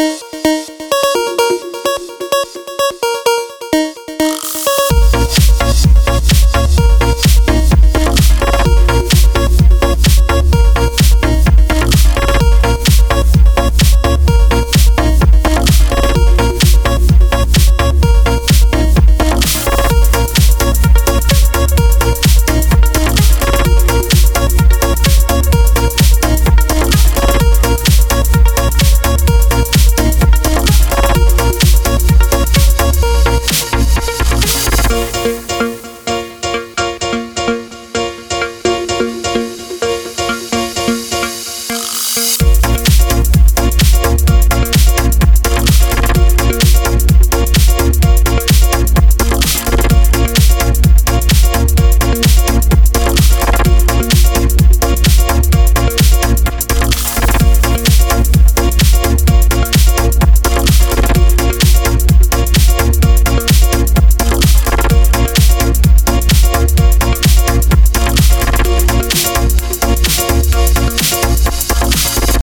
You